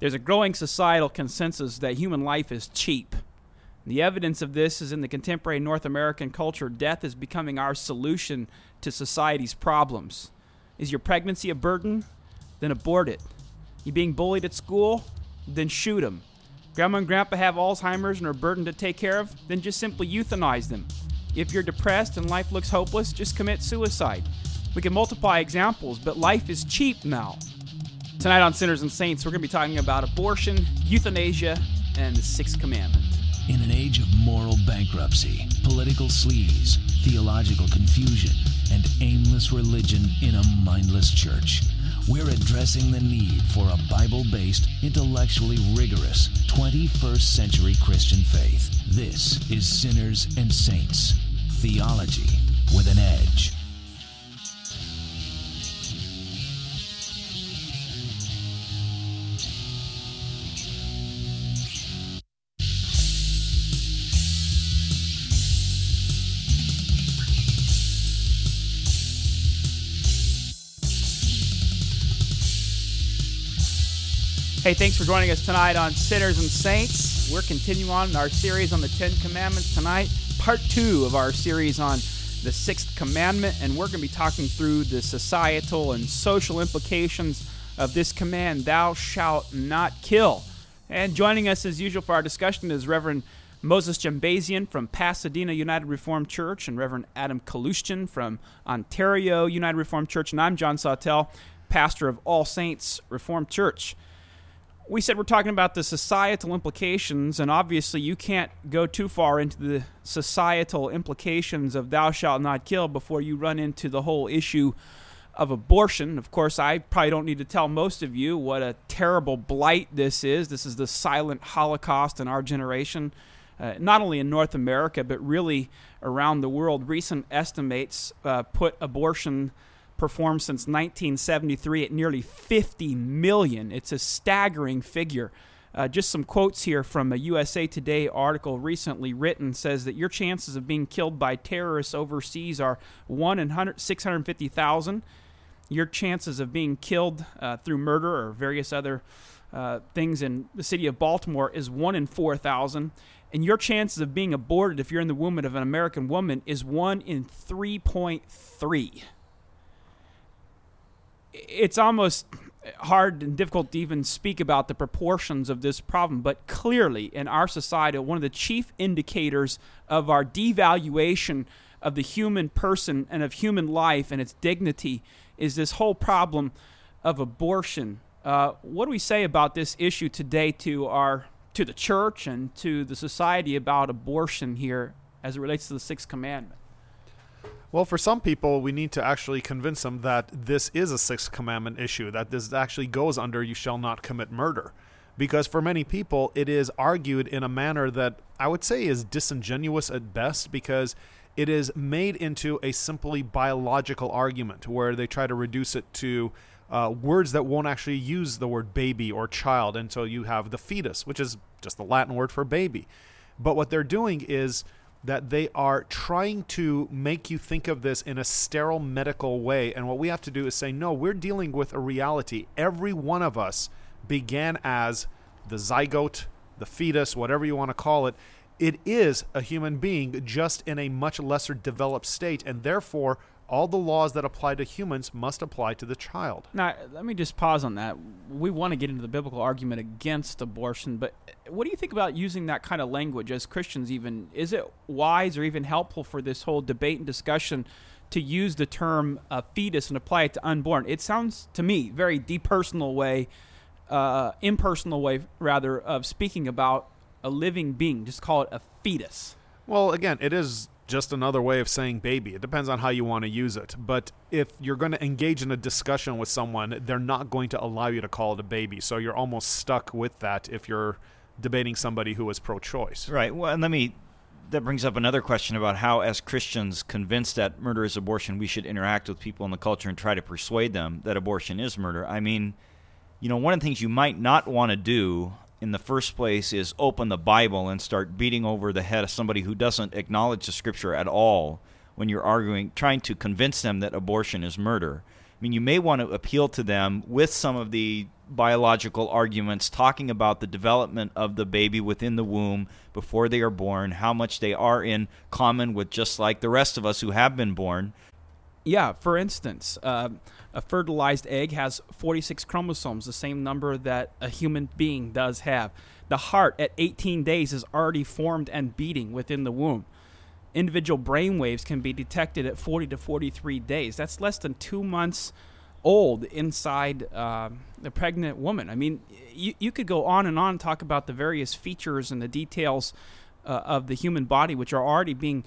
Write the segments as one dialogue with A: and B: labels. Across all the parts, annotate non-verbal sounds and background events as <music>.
A: There's a growing societal consensus that human life is cheap. The evidence of this is in the contemporary North American culture. Death is becoming our solution to society's problems. Is your pregnancy a burden? Then abort it. You being bullied at school? Then shoot them. Grandma and grandpa have Alzheimer's and are burdened to take care of? Then just simply euthanize them. If you're depressed and life looks hopeless, just commit suicide. We can multiply examples, but life is cheap now. Tonight on Sinners and Saints, we're going to be talking about abortion, euthanasia, and the Sixth Commandment.
B: In an age of moral bankruptcy, political sleaze, theological confusion, and aimless religion in a mindless church, we're addressing the need for a Bible based, intellectually rigorous 21st century Christian faith. This is Sinners and Saints Theology with an Edge.
A: Hey, thanks for joining us tonight on Sinners and Saints. We're continuing on our series on the Ten Commandments tonight, part two of our series on the Sixth Commandment, and we're going to be talking through the societal and social implications of this command, Thou shalt not kill. And joining us as usual for our discussion is Reverend Moses Jambazian from Pasadena United Reformed Church and Reverend Adam Kalustian from Ontario United Reformed Church, and I'm John Sawtell, pastor of All Saints Reformed Church we said we're talking about the societal implications, and obviously you can't go too far into the societal implications of thou shalt not kill before you run into the whole issue of abortion. Of course, I probably don't need to tell most of you what a terrible blight this is. This is the silent Holocaust in our generation, uh, not only in North America, but really around the world. Recent estimates uh, put abortion performed since 1973 at nearly 50 million. It's a staggering figure. Uh, just some quotes here from a USA Today article recently written says that your chances of being killed by terrorists overseas are 1 in 650,000. Your chances of being killed uh, through murder or various other uh, things in the city of Baltimore is 1 in 4,000. And your chances of being aborted if you're in the womb of an American woman is 1 in 3.3 it's almost hard and difficult to even speak about the proportions of this problem, but clearly in our society, one of the chief indicators of our devaluation of the human person and of human life and its dignity is this whole problem of abortion. Uh, what do we say about this issue today to our to the church and to the society about abortion here as it relates to the sixth commandment?
C: Well, for some people, we need to actually convince them that this is a Sixth Commandment issue, that this actually goes under you shall not commit murder. Because for many people, it is argued in a manner that I would say is disingenuous at best because it is made into a simply biological argument where they try to reduce it to uh, words that won't actually use the word baby or child. So you have the fetus, which is just the Latin word for baby. But what they're doing is that they are trying to make you think of this in a sterile medical way. And what we have to do is say, no, we're dealing with a reality. Every one of us began as the zygote, the fetus, whatever you want to call it. It is a human being, just in a much lesser developed state. And therefore, all the laws that apply to humans must apply to the child.
A: Now, let me just pause on that. We want to get into the biblical argument against abortion, but what do you think about using that kind of language as Christians? Even is it wise or even helpful for this whole debate and discussion to use the term uh, fetus and apply it to unborn? It sounds to me very depersonal way, uh, impersonal way rather of speaking about a living being. Just call it a fetus.
C: Well, again, it is just another way of saying baby. It depends on how you want to use it. But if you're going to engage in a discussion with someone, they're not going to allow you to call it a baby. So you're almost stuck with that if you're debating somebody who is pro choice.
D: Right. Well, and let me. That brings up another question about how, as Christians convinced that murder is abortion, we should interact with people in the culture and try to persuade them that abortion is murder. I mean, you know, one of the things you might not want to do in the first place is open the Bible and start beating over the head of somebody who doesn't acknowledge the scripture at all when you're arguing, trying to convince them that abortion is murder. I mean, you may want to appeal to them with some of the biological arguments talking about the development of the baby within the womb before they are born, how much they are in common with just like the rest of us who have been born.
A: Yeah, for instance, uh, a fertilized egg has 46 chromosomes, the same number that a human being does have. The heart at 18 days is already formed and beating within the womb. Individual brain waves can be detected at 40 to 43 days. That's less than two months old inside uh, the pregnant woman. I mean, you, you could go on and on and talk about the various features and the details uh, of the human body, which are already being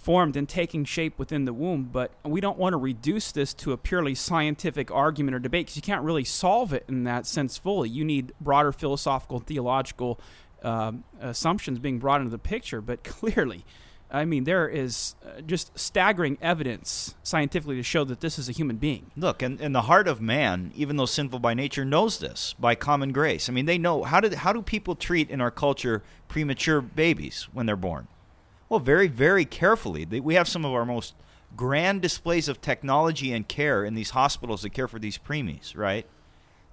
A: formed and taking shape within the womb. But we don't want to reduce this to a purely scientific argument or debate because you can't really solve it in that sense fully. You need broader philosophical, theological uh, assumptions being brought into the picture. But <laughs> clearly, I mean, there is uh, just staggering evidence scientifically to show that this is a human being.
D: Look, and, and the heart of man, even though sinful by nature, knows this by common grace. I mean, they know how do how do people treat in our culture premature babies when they're born? Well, very very carefully. We have some of our most grand displays of technology and care in these hospitals that care for these preemies, right?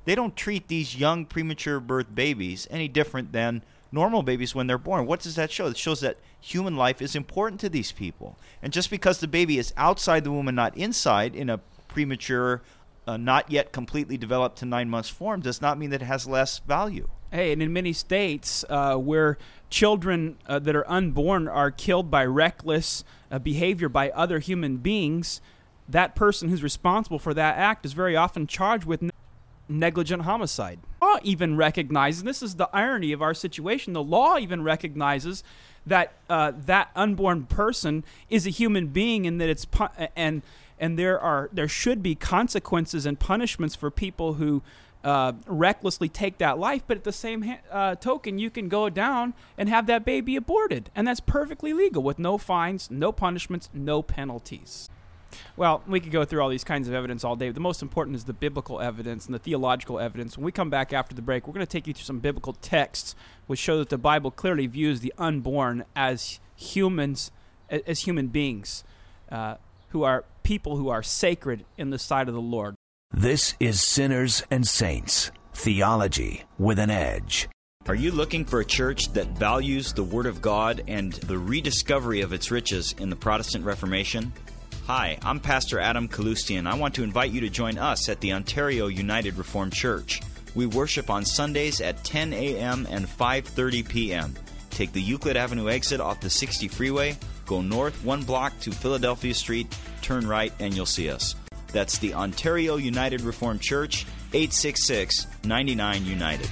D: They don't treat these young premature birth babies any different than normal babies when they're born. What does that show? It shows that human life is important to these people. And just because the baby is outside the womb and not inside in a premature, uh, not yet completely developed to nine months form does not mean that it has less value.
A: Hey, and in many states uh, where children uh, that are unborn are killed by reckless uh, behavior by other human beings, that person who's responsible for that act is very often charged with negligent homicide. Law even recognizes, this is the irony of our situation, the law even recognizes that uh, that unborn person is a human being and that it's pu- and and there are there should be consequences and punishments for people who uh, recklessly take that life, but at the same ha- uh, token, you can go down and have that baby aborted, and that's perfectly legal with no fines, no punishments, no penalties. Well, we could go through all these kinds of evidence all day. But the most important is the biblical evidence and the theological evidence. When we come back after the break, we're going to take you through some biblical texts which show that the Bible clearly views the unborn as humans, as human beings, uh, who are people who are sacred in the sight of the Lord.
B: This is Sinners and Saints Theology with an Edge.
D: Are you looking for a church that values the Word of God and the rediscovery of its riches in the Protestant Reformation? Hi, I'm Pastor Adam Kaloostian. I want to invite you to join us at the Ontario United Reformed Church. We worship on Sundays at 10 a.m. and 5:30 p.m. Take the Euclid Avenue exit off the 60 freeway, go north one block to Philadelphia Street, turn right, and you'll see us. That's the Ontario United Reformed Church, 866 99 United.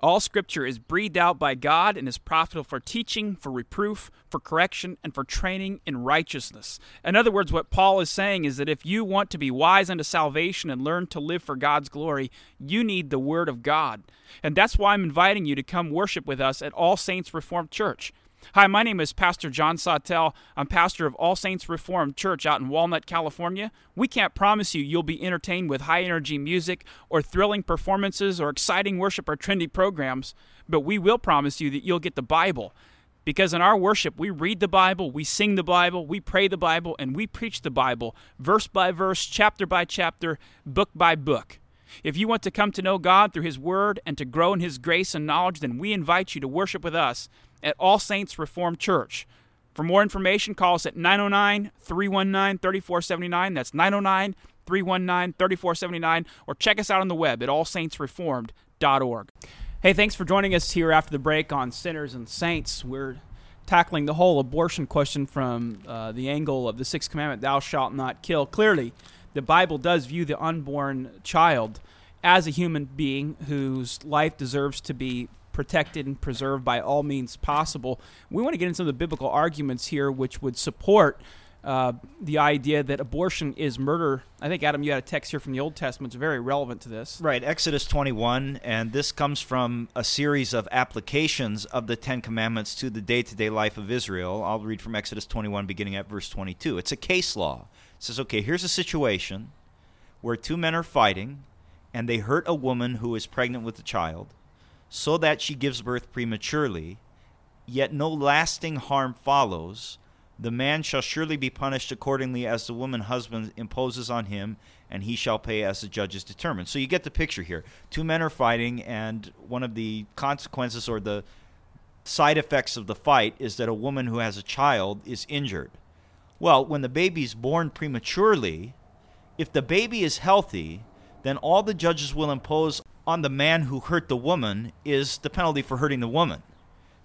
A: All scripture is breathed out by God and is profitable for teaching, for reproof, for correction, and for training in righteousness. In other words, what Paul is saying is that if you want to be wise unto salvation and learn to live for God's glory, you need the Word of God. And that's why I'm inviting you to come worship with us at All Saints Reformed Church. Hi, my name is Pastor John Sawtell. I'm pastor of All Saints Reformed Church out in Walnut, California. We can't promise you you'll be entertained with high energy music or thrilling performances or exciting worship or trendy programs, but we will promise you that you'll get the Bible. Because in our worship, we read the Bible, we sing the Bible, we pray the Bible, and we preach the Bible, verse by verse, chapter by chapter, book by book. If you want to come to know God through His Word and to grow in His grace and knowledge, then we invite you to worship with us at All Saints Reformed Church. For more information, call us at 909 319 3479. That's 909 319 3479. Or check us out on the web at allsaintsreformed.org. Hey, thanks for joining us here after the break on Sinners and Saints. We're tackling the whole abortion question from uh, the angle of the sixth commandment, thou shalt not kill. Clearly, the Bible does view the unborn child as a human being whose life deserves to be protected and preserved by all means possible. We want to get into some of the biblical arguments here, which would support uh, the idea that abortion is murder. I think, Adam, you had a text here from the Old Testament. It's very relevant to this.
D: Right, Exodus 21, and this comes from a series of applications of the Ten Commandments to the day to day life of Israel. I'll read from Exodus 21, beginning at verse 22. It's a case law. Says, okay, here's a situation where two men are fighting, and they hurt a woman who is pregnant with a child so that she gives birth prematurely, yet no lasting harm follows, the man shall surely be punished accordingly as the woman husband imposes on him, and he shall pay as the judges determine. So you get the picture here. Two men are fighting, and one of the consequences or the side effects of the fight is that a woman who has a child is injured. Well, when the baby's born prematurely, if the baby is healthy, then all the judges will impose on the man who hurt the woman is the penalty for hurting the woman,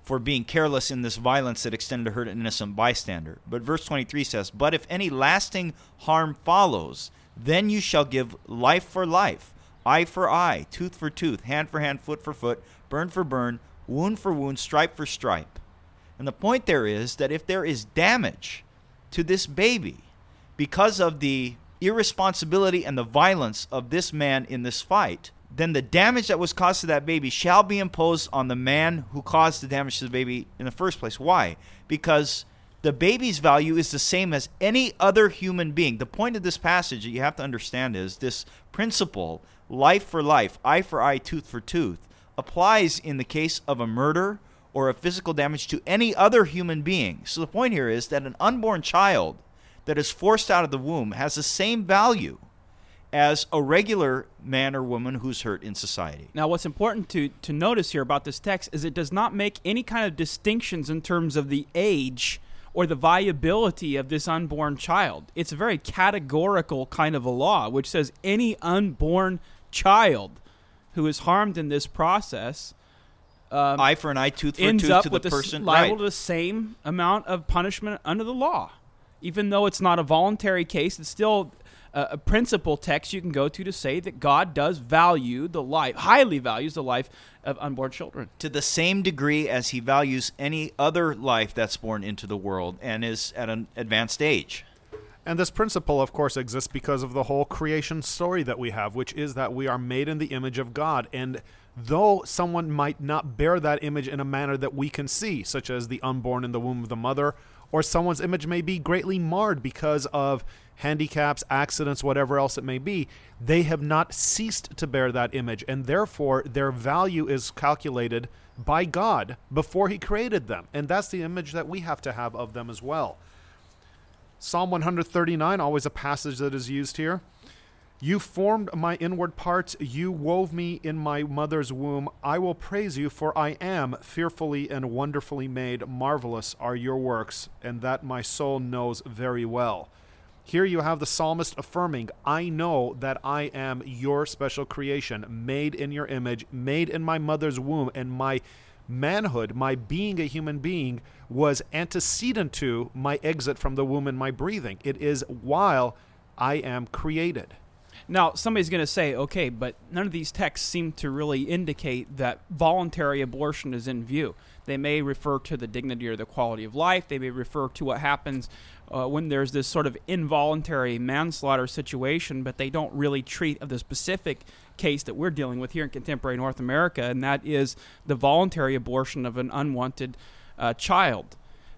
D: for being careless in this violence that extended to hurt an innocent bystander. But verse 23 says, But if any lasting harm follows, then you shall give life for life, eye for eye, tooth for tooth, hand for hand, foot for foot, burn for burn, wound for wound, stripe for stripe. And the point there is that if there is damage to this baby because of the irresponsibility and the violence of this man in this fight, then the damage that was caused to that baby shall be imposed on the man who caused the damage to the baby in the first place. Why? Because the baby's value is the same as any other human being. The point of this passage that you have to understand is this principle life for life, eye for eye, tooth for tooth applies in the case of a murder or a physical damage to any other human being. So the point here is that an unborn child that is forced out of the womb has the same value as a regular man or woman who's hurt in society.
A: Now, what's important to, to notice here about this text is it does not make any kind of distinctions in terms of the age or the viability of this unborn child. It's a very categorical kind of a law, which says any unborn child who is harmed in this process um,
D: eye for an eye, tooth for
A: ends
D: tooth
A: up
D: to the
A: with the s-
D: person.
A: liable
D: right.
A: to the same amount of punishment under the law, even though it's not a voluntary case. It's still a, a principal text you can go to to say that God does value the life, highly values the life of unborn children.
D: to the same degree as he values any other life that's born into the world and is at an advanced age.
C: And this principle, of course, exists because of the whole creation story that we have, which is that we are made in the image of God. And though someone might not bear that image in a manner that we can see, such as the unborn in the womb of the mother, or someone's image may be greatly marred because of handicaps, accidents, whatever else it may be, they have not ceased to bear that image. And therefore, their value is calculated by God before He created them. And that's the image that we have to have of them as well. Psalm 139, always a passage that is used here. You formed my inward parts, you wove me in my mother's womb. I will praise you, for I am fearfully and wonderfully made. Marvelous are your works, and that my soul knows very well. Here you have the psalmist affirming, I know that I am your special creation, made in your image, made in my mother's womb, and my manhood, my being a human being, was antecedent to my exit from the womb and my breathing. It is while I am created.
A: Now, somebody's going to say, okay, but none of these texts seem to really indicate that voluntary abortion is in view. They may refer to the dignity or the quality of life. They may refer to what happens uh, when there's this sort of involuntary manslaughter situation, but they don't really treat of the specific case that we're dealing with here in contemporary North America, and that is the voluntary abortion of an unwanted uh, child.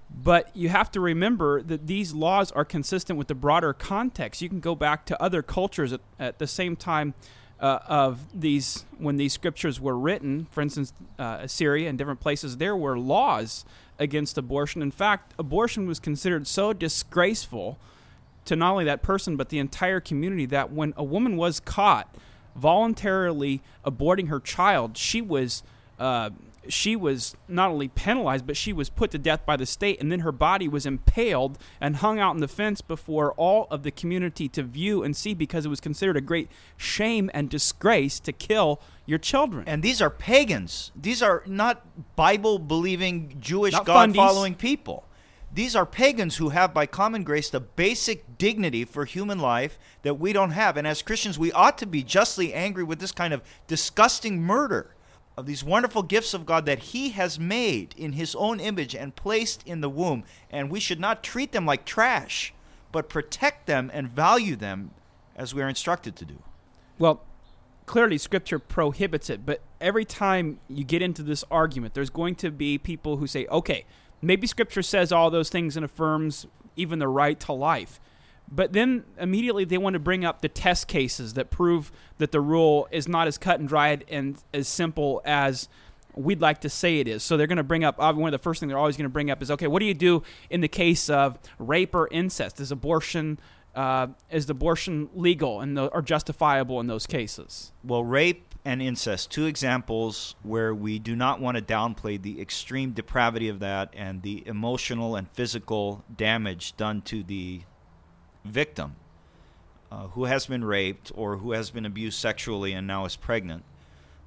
A: But you have to remember that these laws are consistent with the broader context. You can go back to other cultures at, at the same time uh, of these when these scriptures were written. For instance, uh, Assyria and different places, there were laws against abortion. In fact, abortion was considered so disgraceful to not only that person but the entire community that when a woman was caught voluntarily aborting her child, she was uh, she was not only penalized, but she was put to death by the state, and then her body was impaled and hung out in the fence before all of the community to view and see because it was considered a great shame and disgrace to kill your children.
D: And these are pagans. These are not Bible believing, Jewish, God following people. These are pagans who have, by common grace, the basic dignity for human life that we don't have. And as Christians, we ought to be justly angry with this kind of disgusting murder of these wonderful gifts of God that He has made in His own image and placed in the womb. And we should not treat them like trash, but protect them and value them as we are instructed to do.
A: Well, clearly scripture prohibits it, but every time you get into this argument, there's going to be people who say, okay, maybe scripture says all those things and affirms even the right to life. But then immediately they want to bring up the test cases that prove that the rule is not as cut and dried and as simple as we'd like to say it is. So they're going to bring up one of the first things they're always going to bring up is okay, what do you do in the case of rape or incest? Is abortion uh, is abortion legal and or justifiable in those cases?
D: Well, rape and incest, two examples where we do not want to downplay the extreme depravity of that and the emotional and physical damage done to the victim uh, who has been raped or who has been abused sexually and now is pregnant.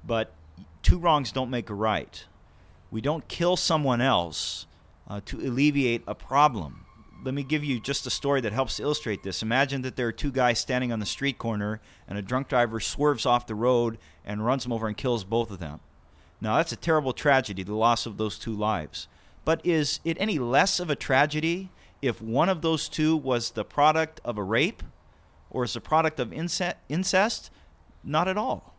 D: But two wrongs don't make a right. We don't kill someone else uh, to alleviate a problem. Let me give you just a story that helps illustrate this. Imagine that there are two guys standing on the street corner, and a drunk driver swerves off the road and runs them over and kills both of them. Now, that's a terrible tragedy, the loss of those two lives. But is it any less of a tragedy if one of those two was the product of a rape or is the product of incest? Not at all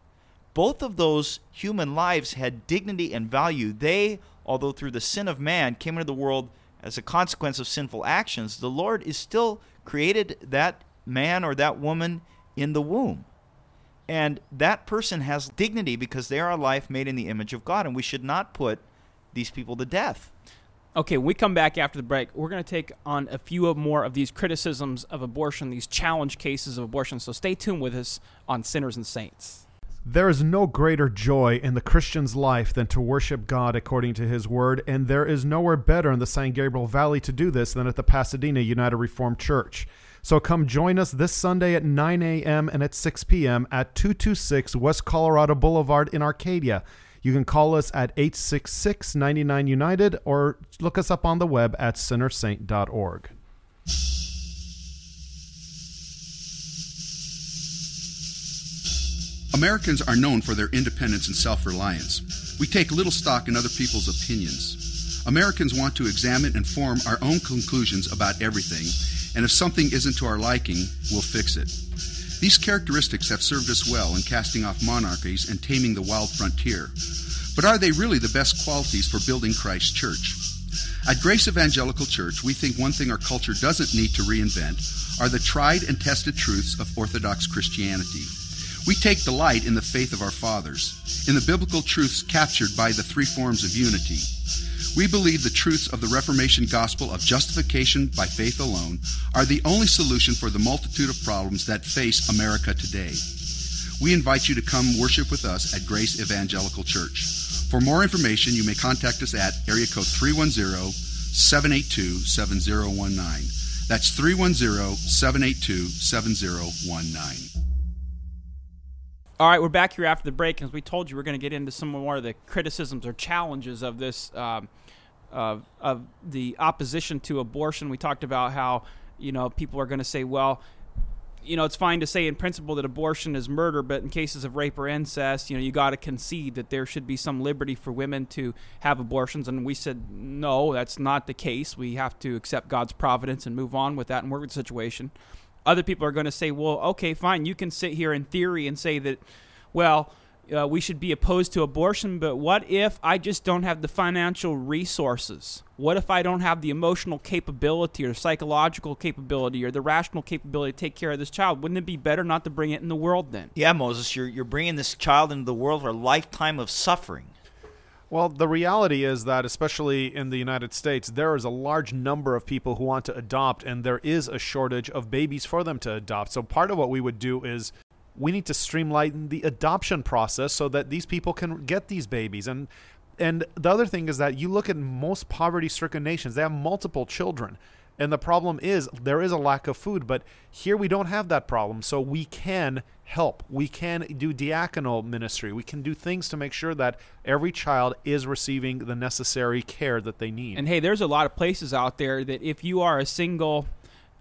D: both of those human lives had dignity and value. They, although through the sin of man came into the world as a consequence of sinful actions, the Lord is still created that man or that woman in the womb. And that person has dignity because they are a life made in the image of God, and we should not put these people to death.
A: Okay, when we come back after the break, we're going to take on a few of more of these criticisms of abortion, these challenge cases of abortion. So stay tuned with us on Sinners and Saints.
C: There is no greater joy in the Christian's life than to worship God according to His Word, and there is nowhere better in the San Gabriel Valley to do this than at the Pasadena United Reformed Church. So come join us this Sunday at 9 a.m. and at 6 p.m. at 226 West Colorado Boulevard in Arcadia. You can call us at 866 99 United or look us up on the web at sinnersaint.org.
E: Americans are known for their independence and self reliance. We take little stock in other people's opinions. Americans want to examine and form our own conclusions about everything, and if something isn't to our liking, we'll fix it. These characteristics have served us well in casting off monarchies and taming the wild frontier. But are they really the best qualities for building Christ's church? At Grace Evangelical Church, we think one thing our culture doesn't need to reinvent are the tried and tested truths of Orthodox Christianity. We take delight in the faith of our fathers, in the biblical truths captured by the three forms of unity. We believe the truths of the Reformation gospel of justification by faith alone are the only solution for the multitude of problems that face America today. We invite you to come worship with us at Grace Evangelical Church. For more information, you may contact us at area code 310 782 7019. That's 310 782 7019.
A: All right, we're back here after the break. As we told you, we're going to get into some more of the criticisms or challenges of this, um, of, of the opposition to abortion. We talked about how, you know, people are going to say, well, you know, it's fine to say in principle that abortion is murder, but in cases of rape or incest, you know, you got to concede that there should be some liberty for women to have abortions. And we said, no, that's not the case. We have to accept God's providence and move on with that and work with the situation other people are going to say, well, okay, fine, you can sit here in theory and say that, well, uh, we should be opposed to abortion, but what if I just don't have the financial resources? What if I don't have the emotional capability or psychological capability or the rational capability to take care of this child? Wouldn't it be better not to bring it in the world then?
D: Yeah, Moses, you're, you're bringing this child into the world for a lifetime of suffering.
C: Well, the reality is that, especially in the United States, there is a large number of people who want to adopt, and there is a shortage of babies for them to adopt. So, part of what we would do is we need to streamline the adoption process so that these people can get these babies. And and the other thing is that you look at most poverty-stricken nations; they have multiple children. And the problem is there is a lack of food, but here we don't have that problem. So we can help. We can do diaconal ministry. We can do things to make sure that every child is receiving the necessary care that they need.
A: And hey, there's a lot of places out there that if you are a single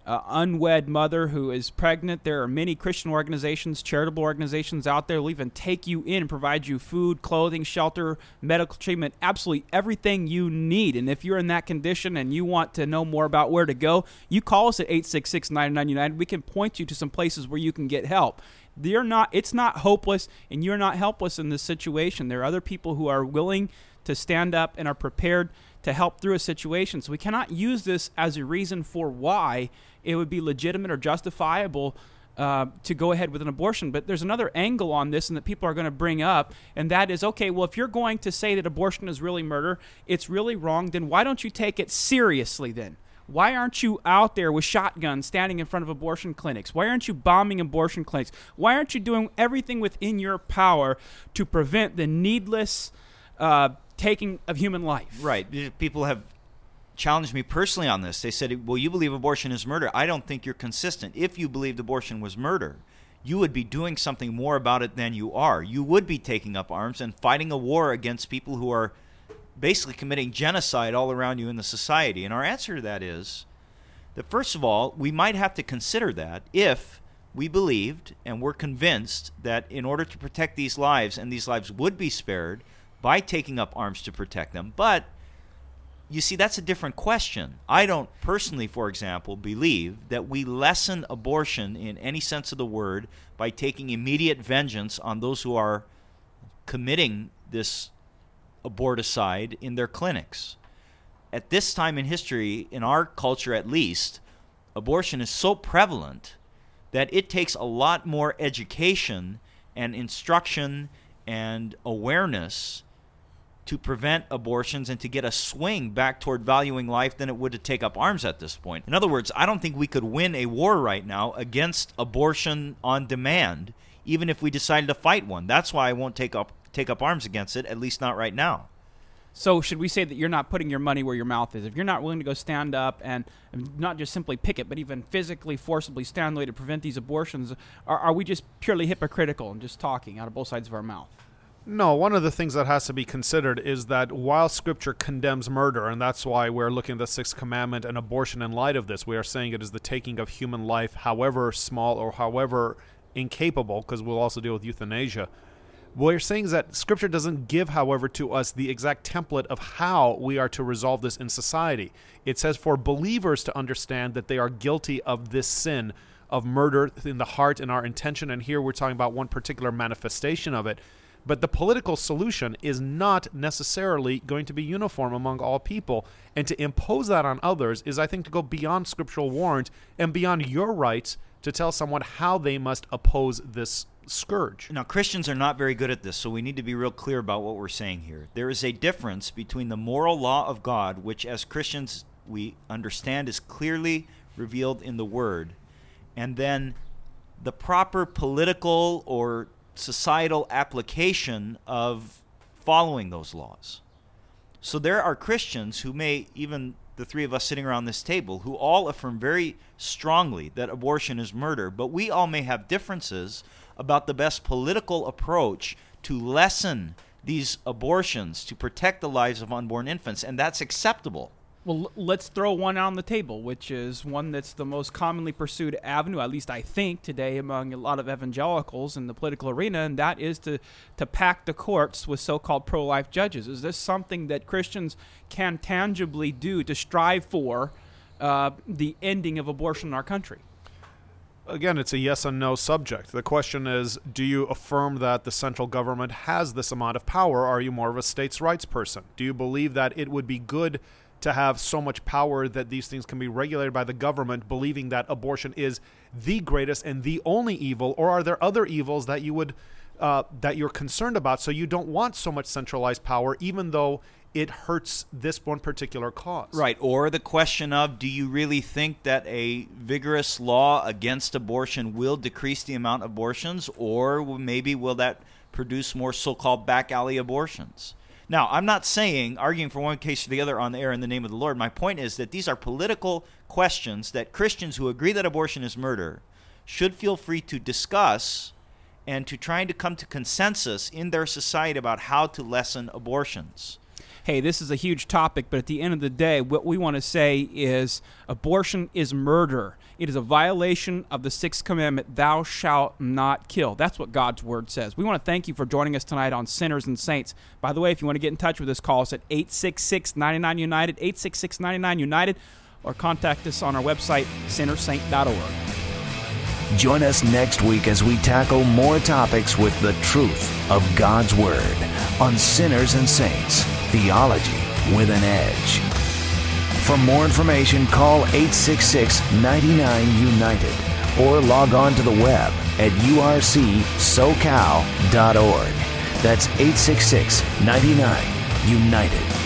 A: uh, unwed mother who is pregnant. There are many Christian organizations, charitable organizations out there will even take you in provide you food, clothing, shelter, medical treatment, absolutely everything you need. And if you're in that condition and you want to know more about where to go, you call us at 866 99 United. We can point you to some places where you can get help. You're not, it's not hopeless, and you're not helpless in this situation. There are other people who are willing to stand up and are prepared to help through a situation. So we cannot use this as a reason for why it would be legitimate or justifiable uh, to go ahead with an abortion. But there's another angle on this, and that people are going to bring up, and that is okay, well, if you're going to say that abortion is really murder, it's really wrong, then why don't you take it seriously then? Why aren't you out there with shotguns standing in front of abortion clinics? Why aren't you bombing abortion clinics? Why aren't you doing everything within your power to prevent the needless uh, taking of human life?
D: Right. People have challenged me personally on this. They said, Well, you believe abortion is murder. I don't think you're consistent. If you believed abortion was murder, you would be doing something more about it than you are. You would be taking up arms and fighting a war against people who are basically committing genocide all around you in the society. And our answer to that is that, first of all, we might have to consider that if we believed and were convinced that in order to protect these lives, and these lives would be spared by taking up arms to protect them. But you see, that's a different question. I don't personally, for example, believe that we lessen abortion in any sense of the word by taking immediate vengeance on those who are committing this aborticide in their clinics. At this time in history, in our culture at least, abortion is so prevalent that it takes a lot more education and instruction and awareness to prevent abortions and to get a swing back toward valuing life than it would to take up arms at this point. In other words, I don't think we could win a war right now against abortion on demand, even if we decided to fight one. That's why I won't take up take up arms against it, at least not right now.
A: So should we say that you're not putting your money where your mouth is? If you're not willing to go stand up and, not just simply picket, but even physically, forcibly stand the way to prevent these abortions, are, are we just purely hypocritical and just talking out of both sides of our mouth?
C: No, one of the things that has to be considered is that while Scripture condemns murder, and that's why we're looking at the Sixth Commandment and abortion in light of this, we are saying it is the taking of human life, however small or however incapable, because we'll also deal with euthanasia what you're saying is that Scripture doesn't give, however, to us the exact template of how we are to resolve this in society. It says for believers to understand that they are guilty of this sin of murder in the heart and our intention. And here we're talking about one particular manifestation of it. But the political solution is not necessarily going to be uniform among all people. And to impose that on others is, I think, to go beyond scriptural warrant and beyond your rights to tell someone how they must oppose this scourge.
D: Now, Christians are not very good at this, so we need to be real clear about what we're saying here. There is a difference between the moral law of God, which as Christians we understand is clearly revealed in the Word, and then the proper political or societal application of following those laws. So there are Christians who may, even the three of us sitting around this table, who all affirm very strongly that abortion is murder, but we all may have differences about the best political approach to lessen these abortions to protect the lives of unborn infants, and that's acceptable.
A: Well, let's throw one on the table, which is one that's the most commonly pursued avenue, at least I think, today among a lot of evangelicals in the political arena, and that is to, to pack the courts with so called pro life judges. Is this something that Christians can tangibly do to strive for uh, the ending of abortion in our country?
C: again, it's a yes and no subject. The question is do you affirm that the central government has this amount of power? Are you more of a states' rights person? Do you believe that it would be good to have so much power that these things can be regulated by the government, believing that abortion is the greatest and the only evil? Or are there other evils that you would. Uh, that you're concerned about, so you don't want so much centralized power, even though it hurts this one particular cause.
D: Right. Or the question of do you really think that a vigorous law against abortion will decrease the amount of abortions, or maybe will that produce more so called back alley abortions? Now, I'm not saying arguing for one case or the other on the air in the name of the Lord. My point is that these are political questions that Christians who agree that abortion is murder should feel free to discuss and to trying to come to consensus in their society about how to lessen abortions
A: hey, this is a huge topic, but at the end of the day, what we want to say is abortion is murder. It is a violation of the sixth commandment, thou shalt not kill. That's what God's word says. We want to thank you for joining us tonight on Sinners and Saints. By the way, if you want to get in touch with us, call us at 866 99 United, 866 99 United, or contact us on our website, sinnersaint.org.
B: Join us next week as we tackle more topics with the truth of God's Word on Sinners and Saints Theology with an Edge. For more information, call 866 99 United or log on to the web at urcsocal.org. That's 866 99 United.